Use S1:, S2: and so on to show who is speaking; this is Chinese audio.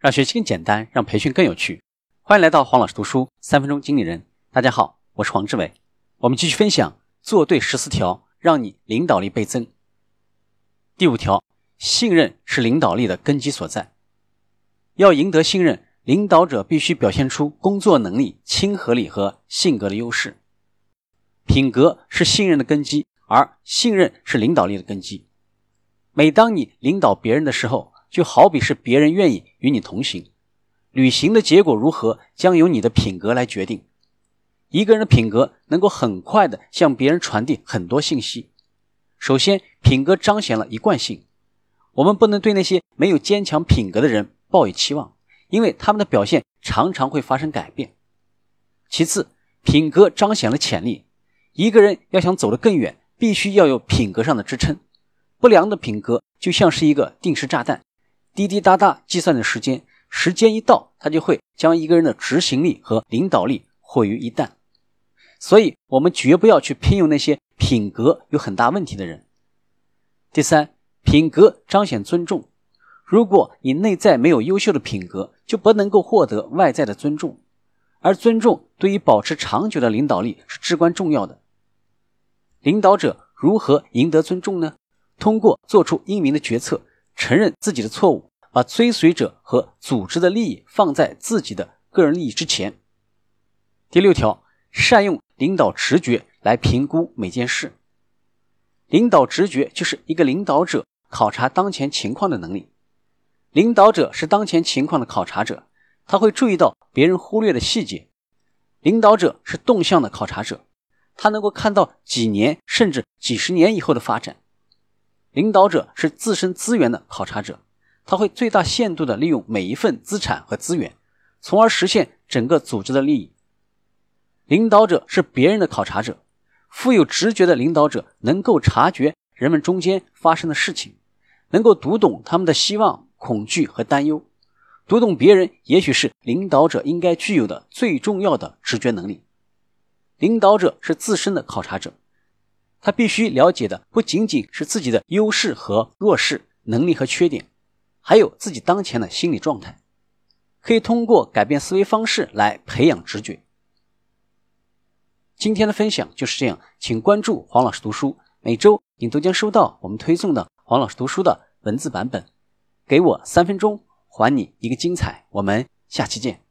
S1: 让学习更简单，让培训更有趣。欢迎来到黄老师读书三分钟经理人。大家好，我是黄志伟。我们继续分享，做对十四条，让你领导力倍增。第五条，信任是领导力的根基所在。要赢得信任，领导者必须表现出工作能力、亲和力和性格的优势。品格是信任的根基，而信任是领导力的根基。每当你领导别人的时候，就好比是别人愿意与你同行，旅行的结果如何将由你的品格来决定。一个人的品格能够很快的向别人传递很多信息。首先，品格彰显了一贯性，我们不能对那些没有坚强品格的人抱以期望，因为他们的表现常常会发生改变。其次，品格彰显了潜力，一个人要想走得更远，必须要有品格上的支撑。不良的品格就像是一个定时炸弹。滴滴答答计算着时间，时间一到，他就会将一个人的执行力和领导力毁于一旦。所以，我们绝不要去聘用那些品格有很大问题的人。第三，品格彰显尊重。如果你内在没有优秀的品格，就不能够获得外在的尊重。而尊重对于保持长久的领导力是至关重要的。领导者如何赢得尊重呢？通过做出英明的决策。承认自己的错误，把追随者和组织的利益放在自己的个人利益之前。第六条，善用领导直觉来评估每件事。领导直觉就是一个领导者考察当前情况的能力。领导者是当前情况的考察者，他会注意到别人忽略的细节。领导者是动向的考察者，他能够看到几年甚至几十年以后的发展。领导者是自身资源的考察者，他会最大限度地利用每一份资产和资源，从而实现整个组织的利益。领导者是别人的考察者，富有直觉的领导者能够察觉人们中间发生的事情，能够读懂他们的希望、恐惧和担忧。读懂别人，也许是领导者应该具有的最重要的直觉能力。领导者是自身的考察者。他必须了解的不仅仅是自己的优势和弱势、能力和缺点，还有自己当前的心理状态。可以通过改变思维方式来培养直觉。今天的分享就是这样，请关注黄老师读书，每周你都将收到我们推送的黄老师读书的文字版本。给我三分钟，还你一个精彩。我们下期见。